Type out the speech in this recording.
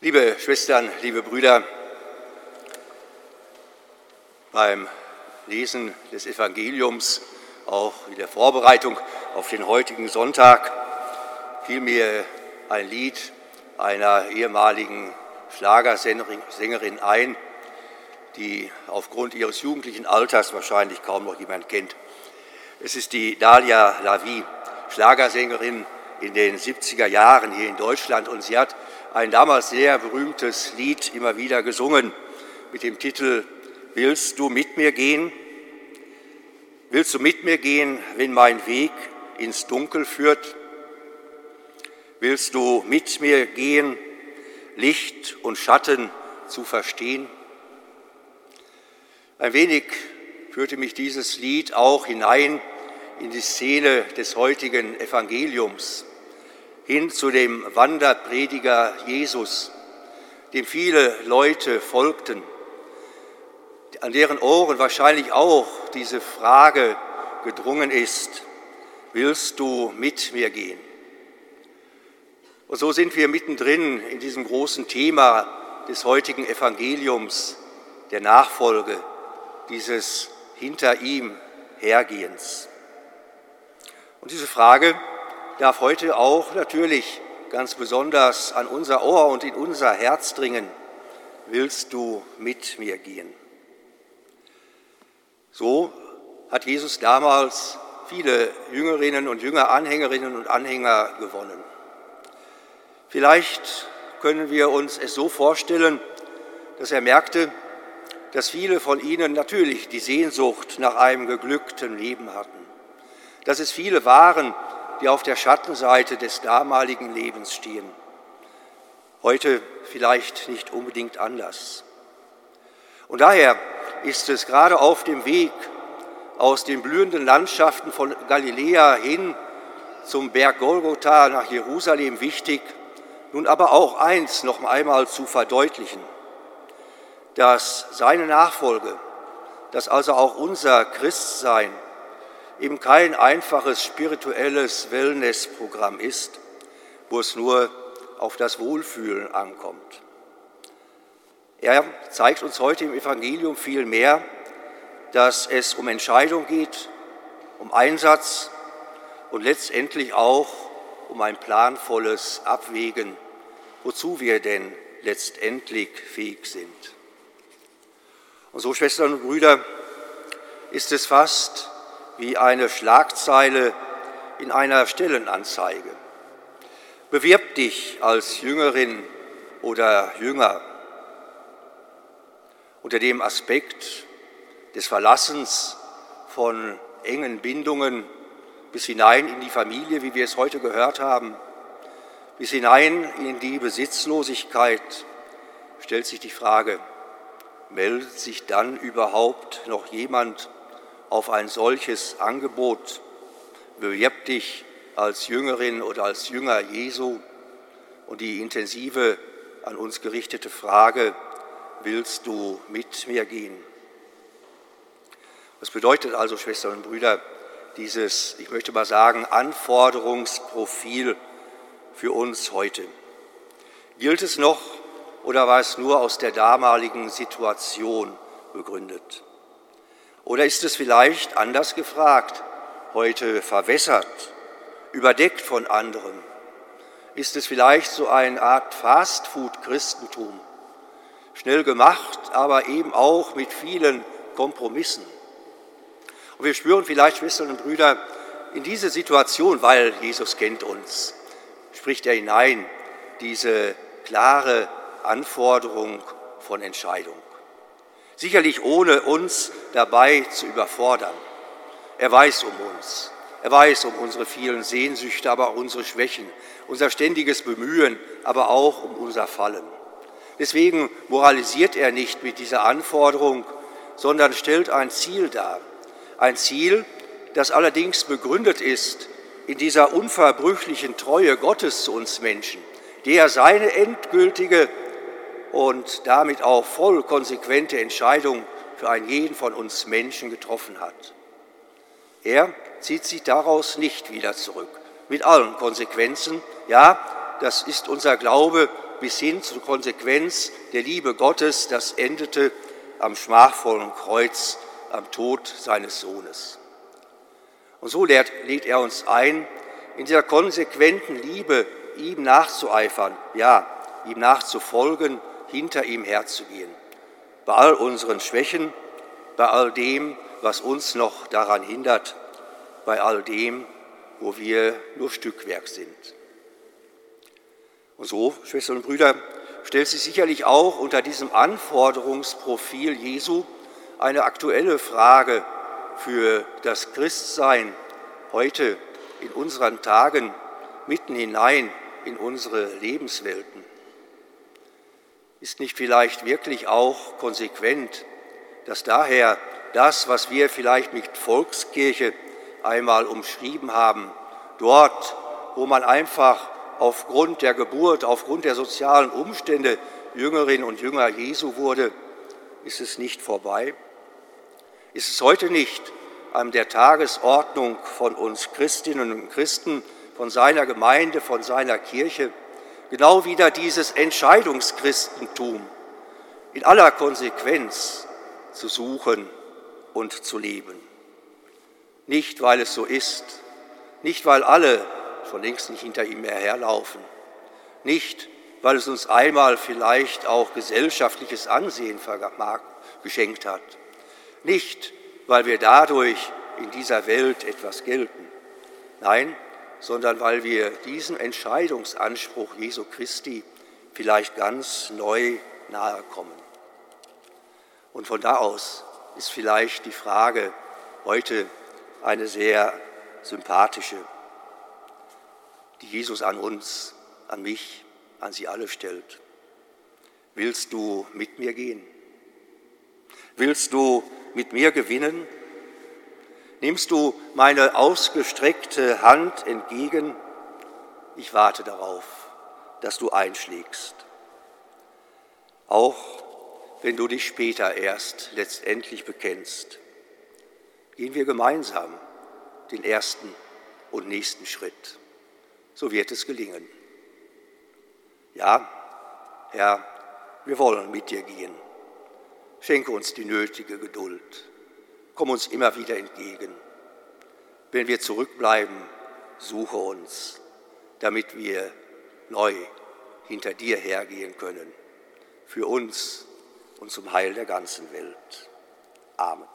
Liebe Schwestern, liebe Brüder, beim Lesen des Evangeliums, auch in der Vorbereitung auf den heutigen Sonntag, fiel mir ein Lied einer ehemaligen Schlagersängerin ein, die aufgrund ihres jugendlichen Alters wahrscheinlich kaum noch jemand kennt. Es ist die Dalia Lavi, Schlagersängerin in den 70er Jahren hier in Deutschland und sie hat ein damals sehr berühmtes Lied immer wieder gesungen mit dem Titel Willst du mit mir gehen? Willst du mit mir gehen, wenn mein Weg ins Dunkel führt? Willst du mit mir gehen, Licht und Schatten zu verstehen? Ein wenig führte mich dieses Lied auch hinein in die Szene des heutigen Evangeliums hin zu dem Wanderprediger Jesus, dem viele Leute folgten, an deren Ohren wahrscheinlich auch diese Frage gedrungen ist, willst du mit mir gehen? Und so sind wir mittendrin in diesem großen Thema des heutigen Evangeliums, der Nachfolge, dieses hinter ihm Hergehens. Und diese Frage darf heute auch natürlich ganz besonders an unser Ohr und in unser Herz dringen. Willst du mit mir gehen? So hat Jesus damals viele Jüngerinnen und Jünger, Anhängerinnen und Anhänger gewonnen. Vielleicht können wir uns es so vorstellen, dass er merkte, dass viele von ihnen natürlich die Sehnsucht nach einem geglückten Leben hatten, dass es viele waren, die auf der Schattenseite des damaligen Lebens stehen. Heute vielleicht nicht unbedingt anders. Und daher ist es gerade auf dem Weg aus den blühenden Landschaften von Galiläa hin zum Berg Golgotha nach Jerusalem wichtig, nun aber auch eins noch einmal zu verdeutlichen, dass seine Nachfolge, dass also auch unser Christsein eben kein einfaches spirituelles Wellnessprogramm ist, wo es nur auf das Wohlfühlen ankommt. Er zeigt uns heute im Evangelium viel mehr, dass es um Entscheidung geht, um Einsatz und letztendlich auch um ein planvolles Abwägen, wozu wir denn letztendlich fähig sind. Und so, Schwestern und Brüder, ist es fast wie eine Schlagzeile in einer Stellenanzeige. Bewirb dich als Jüngerin oder Jünger unter dem Aspekt des Verlassens von engen Bindungen bis hinein in die Familie, wie wir es heute gehört haben, bis hinein in die Besitzlosigkeit, stellt sich die Frage, meldet sich dann überhaupt noch jemand auf ein solches Angebot. Bewirb dich als Jüngerin oder als Jünger Jesu und die intensive an uns gerichtete Frage, willst du mit mir gehen? Was bedeutet also, Schwestern und Brüder, dieses, ich möchte mal sagen, Anforderungsprofil für uns heute? Gilt es noch oder war es nur aus der damaligen Situation begründet? Oder ist es vielleicht anders gefragt, heute verwässert, überdeckt von anderen? Ist es vielleicht so eine Art Fastfood-Christentum? Schnell gemacht, aber eben auch mit vielen Kompromissen. Und wir spüren vielleicht, Schwestern und Brüder, in diese Situation, weil Jesus kennt uns, spricht er hinein diese klare Anforderung von Entscheidung sicherlich ohne uns dabei zu überfordern. Er weiß um uns, er weiß um unsere vielen Sehnsüchte, aber auch unsere Schwächen, unser ständiges Bemühen, aber auch um unser Fallen. Deswegen moralisiert er nicht mit dieser Anforderung, sondern stellt ein Ziel dar. Ein Ziel, das allerdings begründet ist in dieser unverbrüchlichen Treue Gottes zu uns Menschen, der seine endgültige und damit auch voll konsequente Entscheidung für einen jeden von uns Menschen getroffen hat. Er zieht sich daraus nicht wieder zurück, mit allen Konsequenzen. Ja, das ist unser Glaube bis hin zur Konsequenz der Liebe Gottes, das endete am schmachvollen Kreuz, am Tod seines Sohnes. Und so lädt, lädt er uns ein, in dieser konsequenten Liebe ihm nachzueifern, ja, ihm nachzufolgen, hinter ihm herzugehen. Bei all unseren Schwächen, bei all dem, was uns noch daran hindert, bei all dem, wo wir nur Stückwerk sind. Und so, Schwestern und Brüder, stellt sich sicherlich auch unter diesem Anforderungsprofil Jesu eine aktuelle Frage für das Christsein heute in unseren Tagen mitten hinein in unsere Lebenswelten. Ist nicht vielleicht wirklich auch konsequent, dass daher das, was wir vielleicht mit Volkskirche einmal umschrieben haben, dort, wo man einfach aufgrund der Geburt, aufgrund der sozialen Umstände Jüngerin und Jünger Jesu wurde, ist es nicht vorbei? Ist es heute nicht an der Tagesordnung von uns Christinnen und Christen, von seiner Gemeinde, von seiner Kirche, genau wieder dieses Entscheidungschristentum in aller Konsequenz zu suchen und zu leben. Nicht, weil es so ist, nicht, weil alle schon längst nicht hinter ihm mehr herlaufen. Nicht, weil es uns einmal vielleicht auch gesellschaftliches Ansehen geschenkt hat. Nicht, weil wir dadurch in dieser Welt etwas gelten. Nein, sondern weil wir diesem Entscheidungsanspruch Jesu Christi vielleicht ganz neu nahe kommen. Und von da aus ist vielleicht die Frage heute eine sehr sympathische die Jesus an uns, an mich, an Sie alle stellt. Willst du mit mir gehen? Willst du mit mir gewinnen? Nimmst du meine ausgestreckte Hand entgegen? Ich warte darauf, dass du einschlägst. Auch wenn du dich später erst letztendlich bekennst, gehen wir gemeinsam den ersten und nächsten Schritt so wird es gelingen. Ja, Herr, wir wollen mit dir gehen. Schenke uns die nötige Geduld. Komm uns immer wieder entgegen. Wenn wir zurückbleiben, suche uns, damit wir neu hinter dir hergehen können, für uns und zum Heil der ganzen Welt. Amen.